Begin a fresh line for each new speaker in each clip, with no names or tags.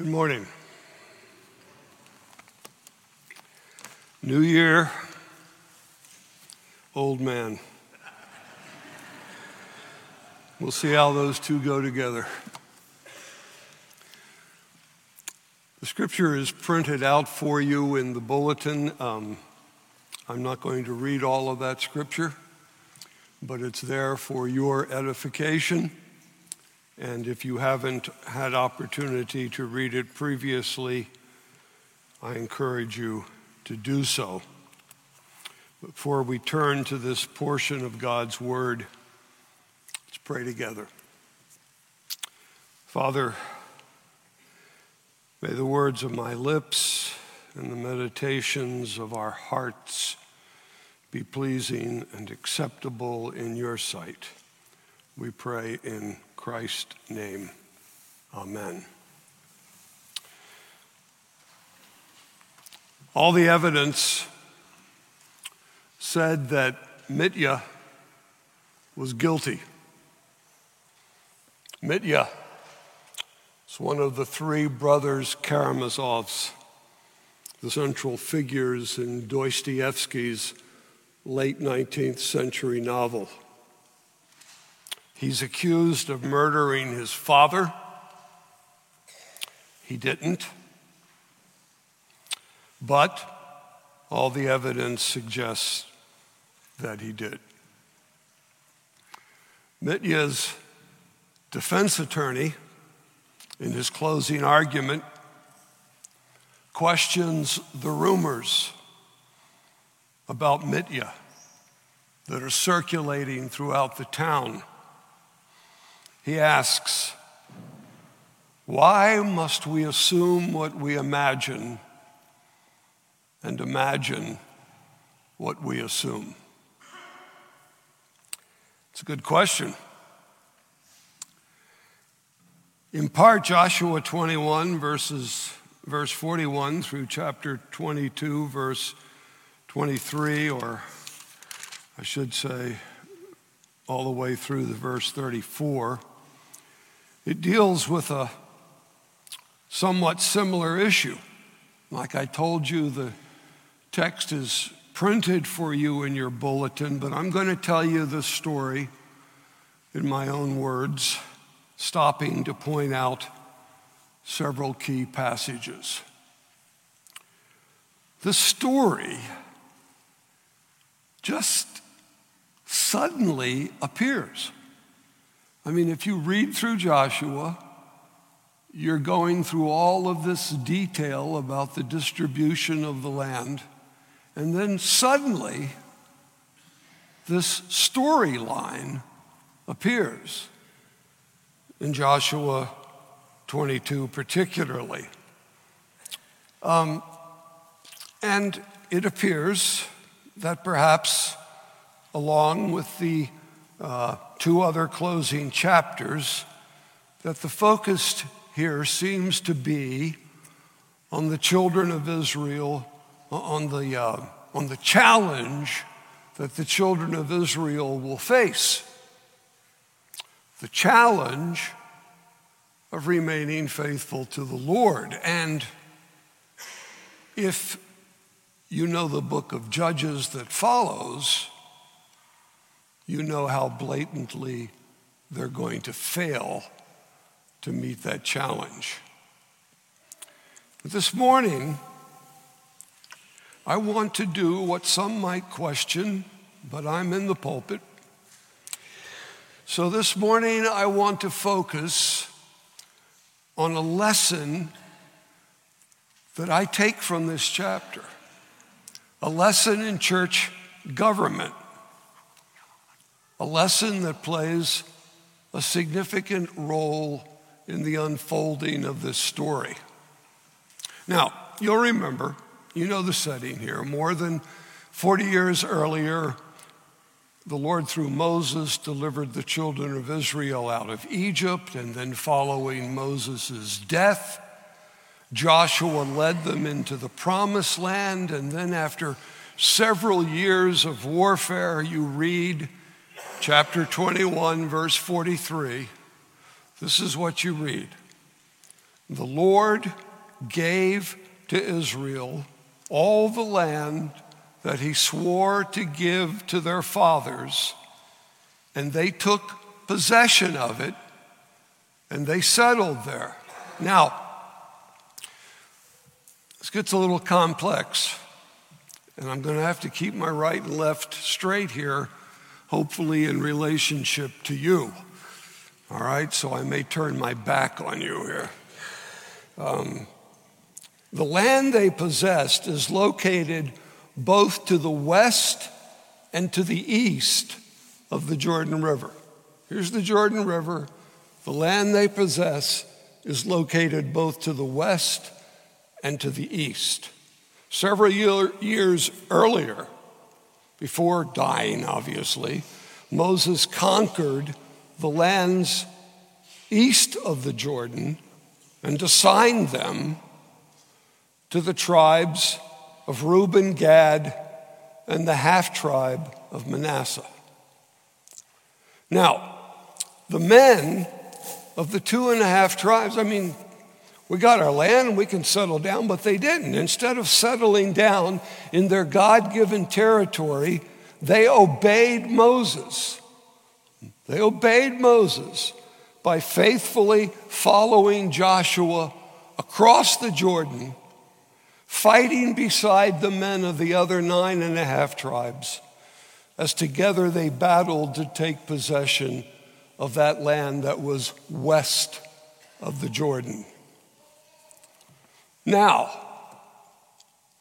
Good morning. New year, old man. We'll see how those two go together. The scripture is printed out for you in the bulletin. Um, I'm not going to read all of that scripture, but it's there for your edification. And if you haven't had opportunity to read it previously, I encourage you to do so. Before we turn to this portion of God's Word, let's pray together. Father, may the words of my lips and the meditations of our hearts be pleasing and acceptable in your sight. We pray in Christ's name. Amen. All the evidence said that Mitya was guilty. Mitya is one of the three brothers Karamazovs, the central figures in Dostoevsky's late 19th century novel. He's accused of murdering his father. He didn't. But all the evidence suggests that he did. Mitya's defense attorney, in his closing argument, questions the rumors about Mitya that are circulating throughout the town he asks, Why must we assume what we imagine and imagine what we assume? It's a good question. In part, Joshua 21, verses, verse 41 through chapter 22, verse 23, or I should say, all the way through the verse 34, it deals with a somewhat similar issue. Like I told you, the text is printed for you in your bulletin, but I'm going to tell you the story in my own words, stopping to point out several key passages. The story just suddenly appears. I mean, if you read through Joshua, you're going through all of this detail about the distribution of the land, and then suddenly this storyline appears in Joshua 22, particularly. Um, and it appears that perhaps, along with the uh, two other closing chapters, that the focus here seems to be on the children of Israel, on the, uh, on the challenge that the children of Israel will face. The challenge of remaining faithful to the Lord. And if you know the book of Judges that follows, you know how blatantly they're going to fail to meet that challenge. But this morning, I want to do what some might question, but I'm in the pulpit. So this morning, I want to focus on a lesson that I take from this chapter, a lesson in church government a lesson that plays a significant role in the unfolding of this story. Now, you'll remember, you know the setting here. More than 40 years earlier, the Lord, through Moses, delivered the children of Israel out of Egypt, and then following Moses' death, Joshua led them into the promised land. And then, after several years of warfare, you read chapter 21, verse 43, this is what you read The Lord gave to Israel all the land that he swore to give to their fathers, and they took possession of it and they settled there. Now, this gets a little complex, and I'm going to have to keep my right and left straight here, hopefully in relationship to you. All right, so I may turn my back on you here. Um, the land they possessed is located both to the west and to the east of the Jordan River. Here's the Jordan River. The land they possess is located both to the west and to the east. Several year, years earlier, before dying, obviously, Moses conquered the lands east of the Jordan and assigned them to the tribes of Reuben, Gad, and the half tribe of Manasseh. Now, the men of the two and a half tribes, I mean, we got our land and we can settle down, but they didn't. Instead of settling down in their God given territory, they obeyed Moses. They obeyed Moses by faithfully following Joshua across the Jordan fighting beside the men of the other nine and a half tribes, as together they battled to take possession of that land that was west of the Jordan. Now,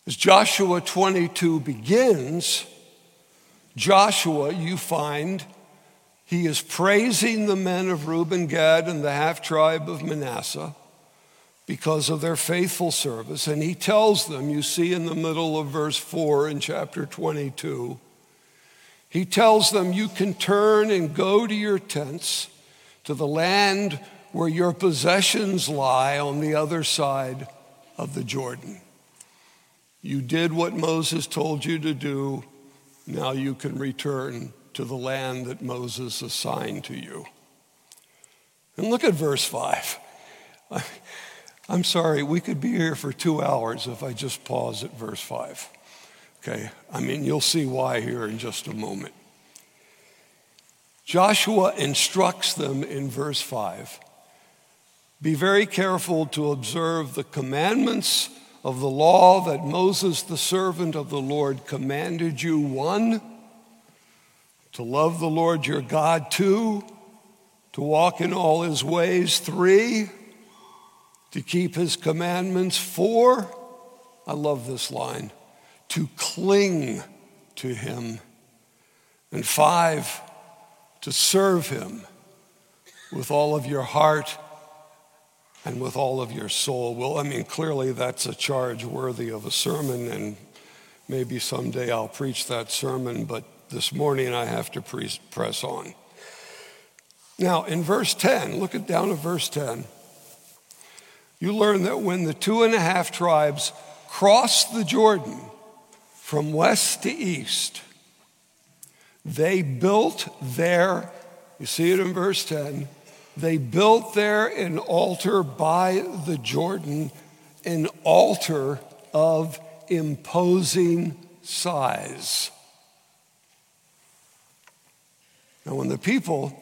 as Joshua 22 begins, Joshua, you find, he is praising the men of Reuben, Gad, and the half tribe of Manasseh because of their faithful service. And he tells them, you see in the middle of verse 4 in chapter 22, he tells them, You can turn and go to your tents to the land where your possessions lie on the other side of the Jordan. You did what Moses told you to do. Now you can return to the land that Moses assigned to you. And look at verse 5. I'm sorry, we could be here for two hours if I just pause at verse 5. Okay, I mean, you'll see why here in just a moment. Joshua instructs them in verse 5 Be very careful to observe the commandments of the law that Moses, the servant of the Lord, commanded you. One, to love the Lord your God. Two, to walk in all his ways. Three, to keep his commandments. Four, I love this line, to cling to him. And five, to serve him with all of your heart and with all of your soul. Well, I mean, clearly that's a charge worthy of a sermon, and maybe someday I'll preach that sermon, but this morning I have to pre- press on. Now, in verse 10, look at down at verse 10 you learn that when the two and a half tribes crossed the Jordan from west to east, they built there, you see it in verse 10, they built there an altar by the Jordan, an altar of imposing size. Now, when the people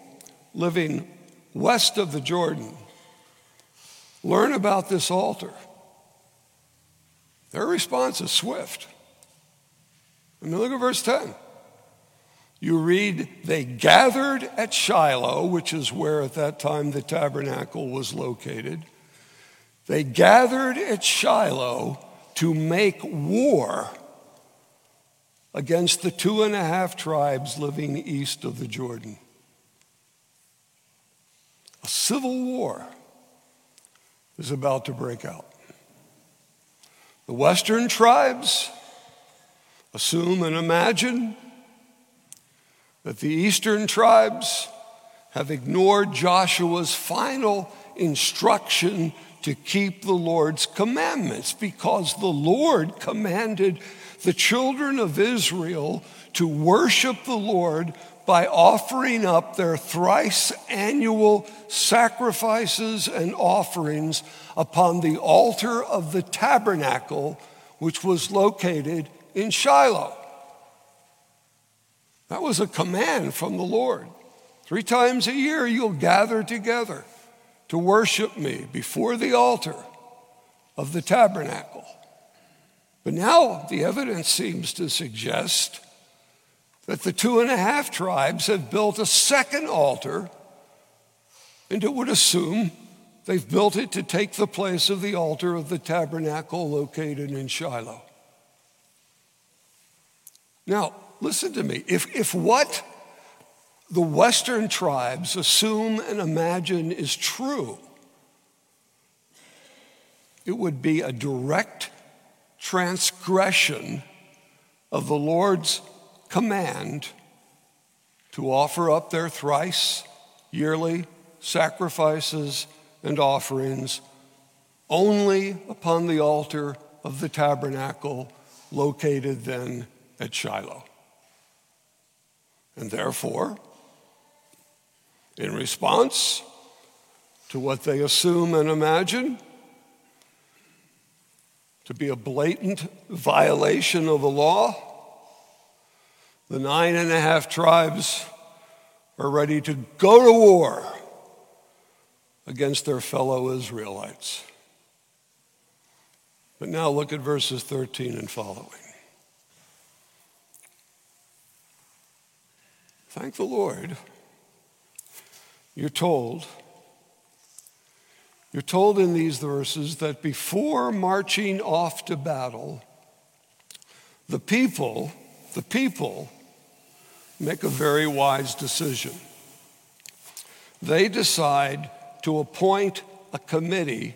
living west of the Jordan learn about this altar. Their response is swift. I mean, look at verse 10. You read, they gathered at Shiloh, which is where at that time the tabernacle was located. They gathered at Shiloh to make war against the two and a half tribes living east of the Jordan. A civil war is about to break out. The Western tribes assume and imagine that the Eastern tribes have ignored Joshua's final instruction to keep the Lord's commandments because the Lord commanded the children of Israel to worship the Lord by offering up their thrice annual sacrifices and offerings upon the altar of the tabernacle, which was located in Shiloh. That was a command from the Lord. Three times a year you'll gather together to worship me before the altar of the tabernacle. But now the evidence seems to suggest that the two and a half tribes have built a second altar, and it would assume they've built it to take the place of the altar of the tabernacle located in Shiloh. Now, listen to me. If, if what the Western tribes assume and imagine is true, it would be a direct transgression of the Lord's command to offer up their thrice yearly sacrifices and offerings only upon the altar of the tabernacle located then at Shiloh. And therefore, in response to what they assume and imagine to be a blatant violation of the law, the nine and a half tribes are ready to go to war against their fellow Israelites. But now look at verses 13 and following. Thank the Lord. You're told, you're told in these verses that before marching off to battle, the people, the people make a very wise decision. They decide to appoint a committee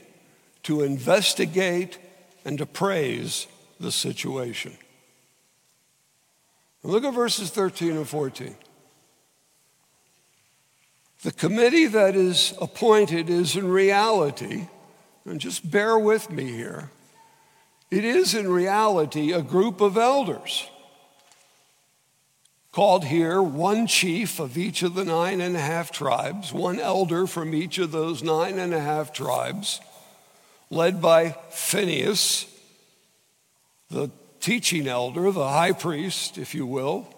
to investigate and appraise the situation. look at verses 13 and 14. The committee that is appointed is in reality, and just bear with me here, it is in reality a group of elders called here one chief of each of the nine and a half tribes, one elder from each of those nine and a half tribes, led by Phineas, the teaching elder, the high priest, if you will.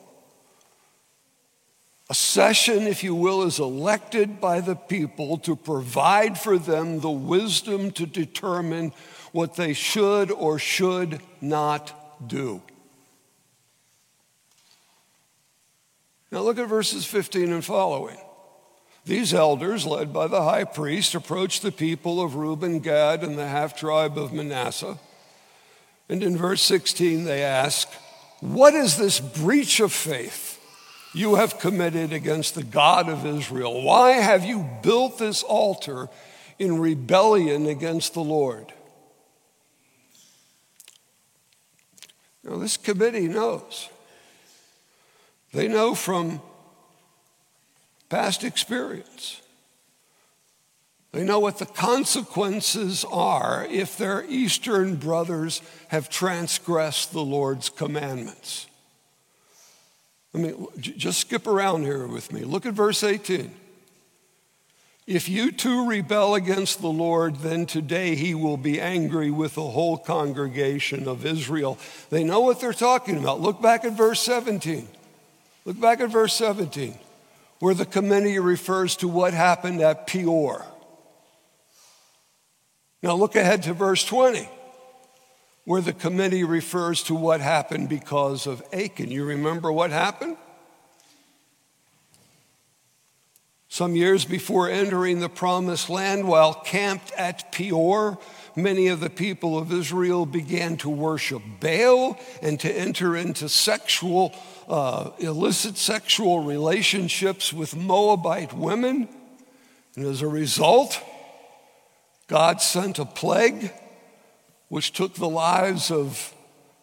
A session, if you will, is elected by the people to provide for them the wisdom to determine what they should or should not do. Now look at verses 15 and following. These elders, led by the high priest, approached the people of Reuben, Gad, and the half tribe of Manasseh. And in verse 16, they ask, What is this breach of faith you have committed against the God of Israel? Why have you built this altar in rebellion against the Lord? Now, this committee knows they know from past experience. They know what the consequences are if their Eastern brothers have transgressed the Lord's commandments. I mean, just skip around here with me. Look at verse 18. If you too rebel against the Lord, then today he will be angry with the whole congregation of Israel. They know what they're talking about. Look back at verse 17. Look back at verse 17, where the committee refers to what happened at Peor. Now look ahead to verse 20, where the committee refers to what happened because of Achan. You remember what happened? Some years before entering the promised land, while camped at Peor, many of the people of Israel began to worship Baal and to enter into sexual uh, illicit sexual relationships with Moabite women. And as a result, God sent a plague which took the lives of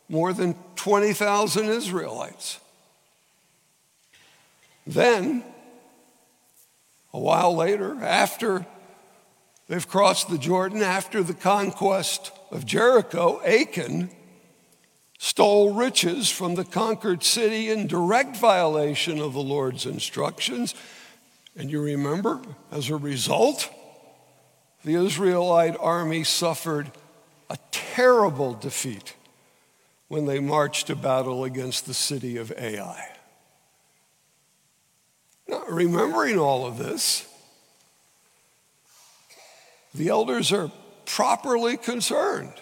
more than 20,000 Israelites. Then, a while later, after they've crossed the Jordan, after the conquest of Jericho, Achan stole riches from the conquered city in direct violation of the Lord's instructions. And you remember, as a result, the Israelite army suffered a terrible defeat when they marched to battle against the city of Ai. Now, remembering all of this, the elders are properly concerned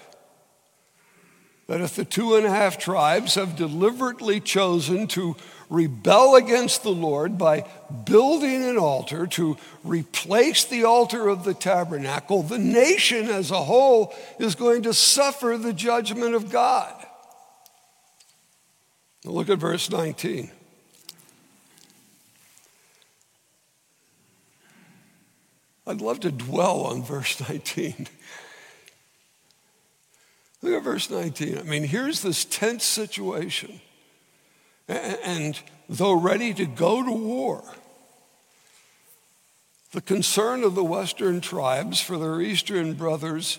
that if the two and a half tribes have deliberately chosen to rebel against the Lord by building an altar to replace the altar of the tabernacle, the nation as a whole is going to suffer the judgment of God. Look at verse 19. I'd love to dwell on verse 19. Look at verse 19. I mean, here's this tense situation. And though ready to go to war, the concern of the Western tribes for their Eastern brothers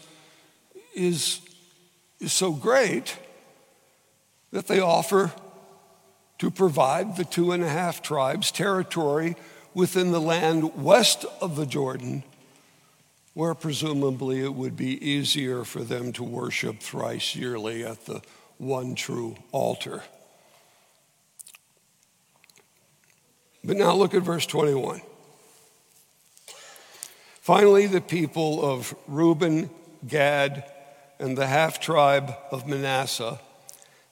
is, is so great that they offer to provide the two and a half tribes territory within the land west of the Jordan where presumably it would be easier for them to worship thrice yearly at the one true altar. But now look at verse 21. Finally, the people of Reuben, Gad, and the half tribe of Manasseh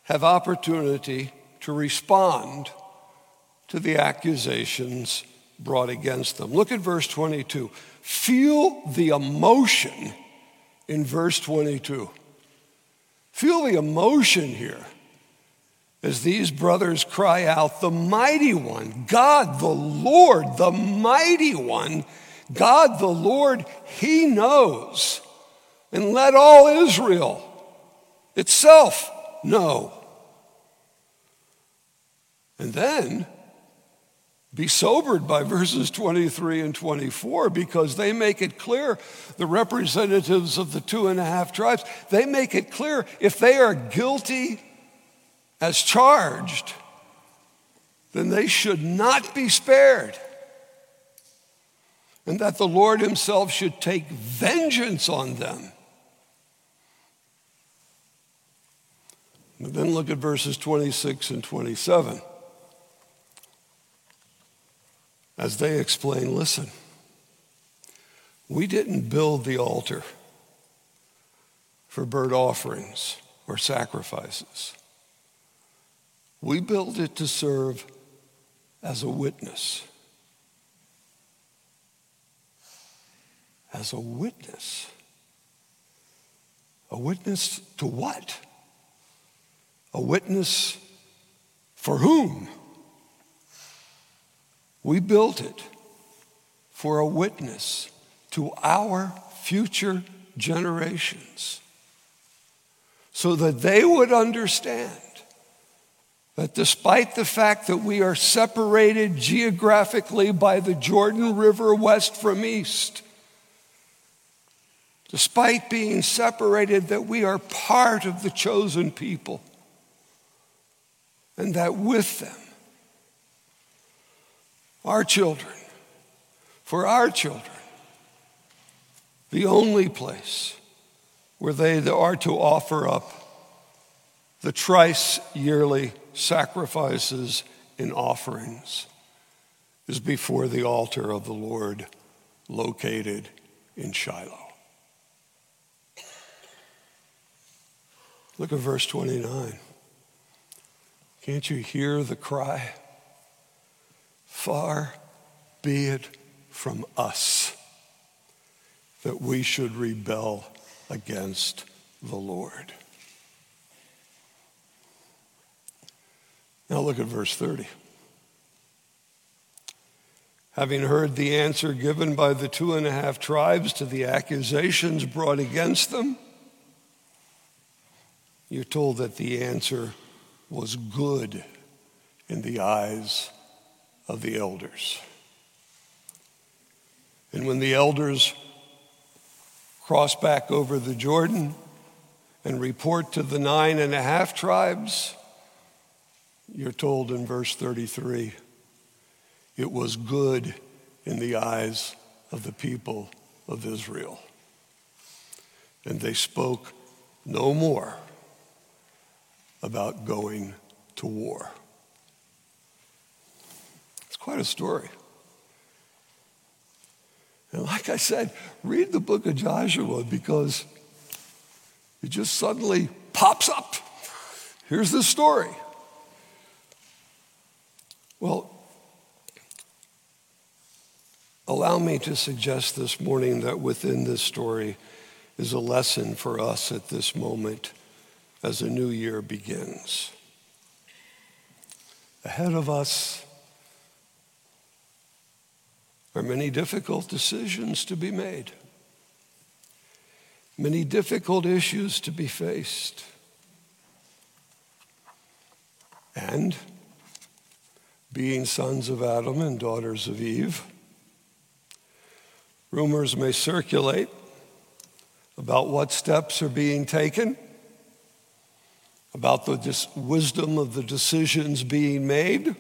have opportunity to respond to the accusations brought against them. Look at verse 22. Feel the emotion in verse 22. Feel the emotion here as these brothers cry out, The mighty one, God the Lord, the mighty one, God the Lord, He knows. And let all Israel itself know. And then be sobered by verses 23 and 24 because they make it clear, the representatives of the two and a half tribes, they make it clear if they are guilty as charged, then they should not be spared. And that the Lord Himself should take vengeance on them. But then look at verses 26 and 27. As they explain listen, we didn't build the altar for burnt offerings or sacrifices. We built it to serve as a witness. As a witness. A witness to what? A witness for whom? We built it for a witness to our future generations so that they would understand that despite the fact that we are separated geographically by the Jordan River west from east, despite being separated, that we are part of the chosen people, and that with them our children, for our children, the only place where they are to offer up the trice yearly sacrifices and offerings is before the altar of the Lord located in Shiloh. Look at verse 29. Can't you hear the cry? Far be it from us that we should rebel against the Lord. Now look at verse 30. Having heard the answer given by the two and a half tribes to the accusations brought against them, you're told that the answer was good in the eyes of the elders. And when the elders cross back over the Jordan and report to the nine and a half tribes, you're told in verse 33 it was good in the eyes of the people of Israel. And they spoke no more about going to war. Quite a story. And like I said, read the book of Joshua because it just suddenly pops up. Here's the story. Well, allow me to suggest this morning that within this story is a lesson for us at this moment as a new year begins. Ahead of us are many difficult decisions to be made, many difficult issues to be faced. And being sons of Adam and daughters of Eve, rumors may circulate about what steps are being taken, about the wisdom of the decisions being made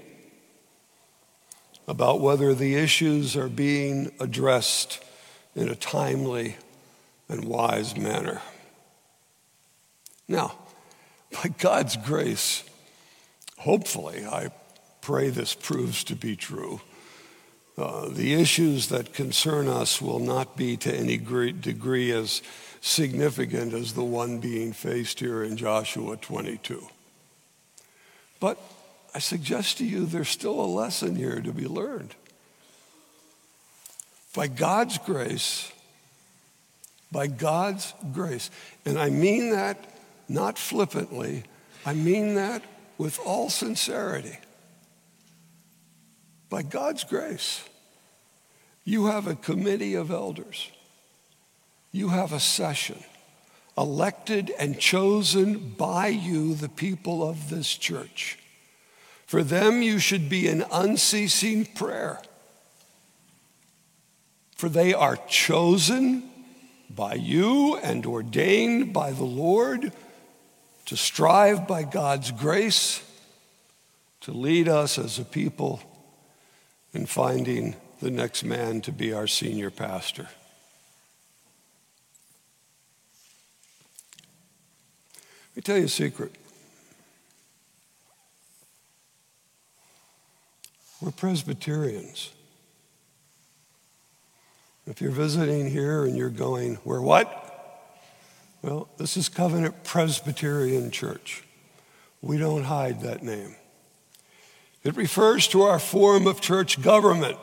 about whether the issues are being addressed in a timely and wise manner. Now, by God's grace, hopefully, I pray this proves to be true. Uh, the issues that concern us will not be to any great degree as significant as the one being faced here in Joshua 22. But I suggest to you there's still a lesson here to be learned. By God's grace, by God's grace, and I mean that not flippantly, I mean that with all sincerity. By God's grace, you have a committee of elders, you have a session elected and chosen by you, the people of this church for them, you should be in unceasing prayer. For they are chosen by you and ordained by the Lord to strive by God's grace to lead us as a people in finding the next man to be our senior pastor. Let me tell you a secret. We're Presbyterians. If you're visiting here and you're going, we're what? Well, this is Covenant Presbyterian Church. We don't hide that name. It refers to our form of church government.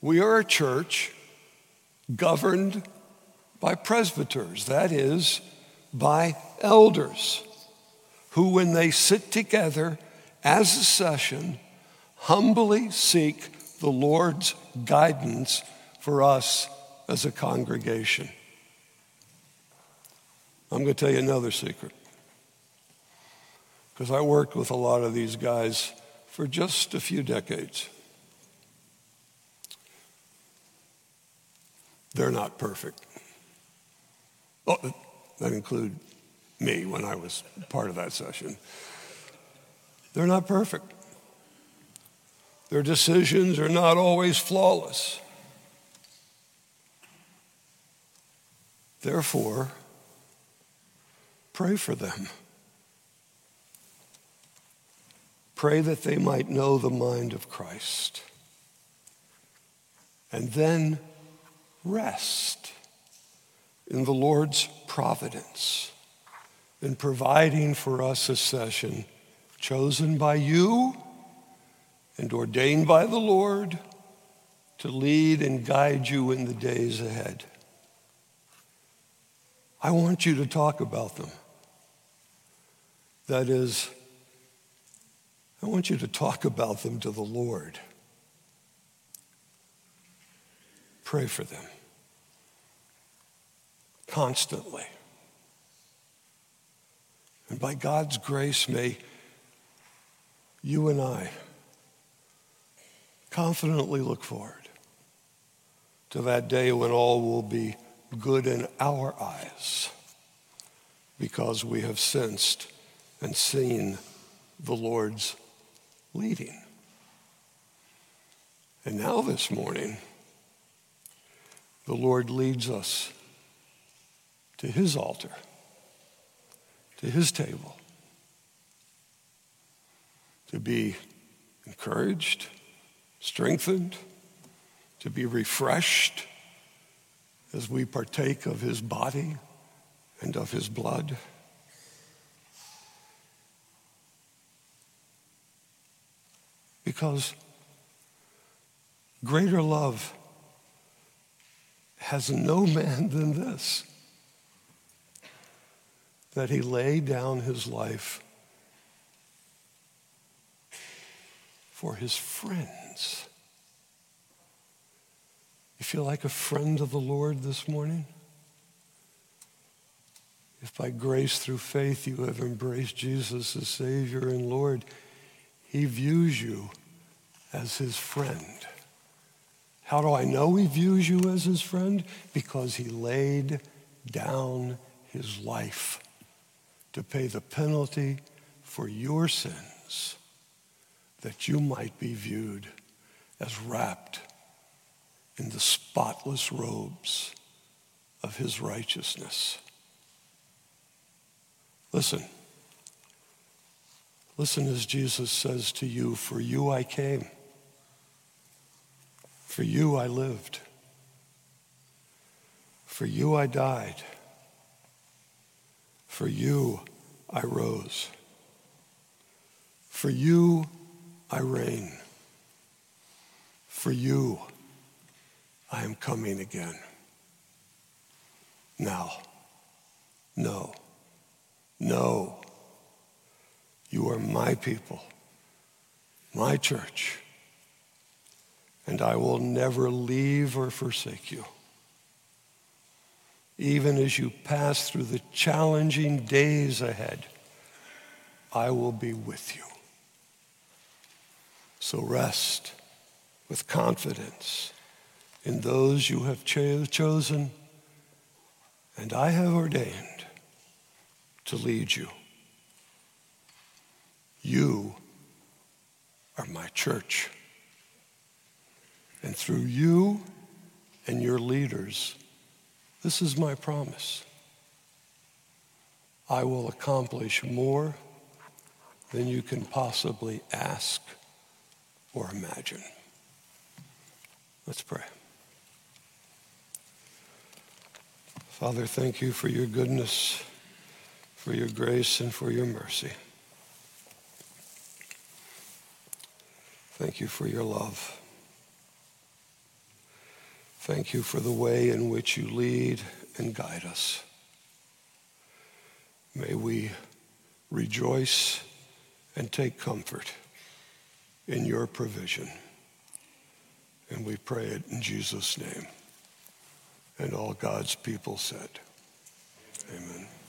We are a church governed by presbyters, that is, by elders, who, when they sit together, as a session, humbly seek the Lord's guidance for us as a congregation. I'm going to tell you another secret. Because I worked with a lot of these guys for just a few decades. They're not perfect. Oh, that include me when I was part of that session. They're not perfect. Their decisions are not always flawless. Therefore, pray for them. Pray that they might know the mind of Christ. And then rest in the Lord's providence in providing for us a session chosen by you and ordained by the Lord to lead and guide you in the days ahead. I want you to talk about them. That is, I want you to talk about them to the Lord. Pray for them constantly. And by God's grace, may you and I confidently look forward to that day when all will be good in our eyes because we have sensed and seen the Lord's leading. And now this morning, the Lord leads us to his altar, to his table, to be encouraged, strengthened, to be refreshed as we partake of his body and of his blood. Because greater love has no man than this that he lay down his life for his friends. You feel like a friend of the Lord this morning? If by grace through faith you have embraced Jesus as Savior and Lord, He views you as His friend. How do I know He views you as His friend? Because He laid down His life to pay the penalty for your sins that you might be viewed as wrapped in the spotless robes of his righteousness. Listen. Listen as Jesus says to you, For you I came. For you I lived. For you I died. For you I rose. For you I reign. For you I am coming again. Now, no, no. You are my people, my church, and I will never leave or forsake you. Even as you pass through the challenging days ahead, I will be with you. So rest with confidence in those you have cho- chosen and I have ordained to lead you. You are my church. And through you and your leaders, this is my promise. I will accomplish more than you can possibly ask or imagine. Let's pray. Father, thank you for your goodness, for your grace, and for your mercy. Thank you for your love. Thank you for the way in which you lead and guide us. May we rejoice and take comfort in your provision. And we pray it in Jesus' name. And all God's people said, Amen.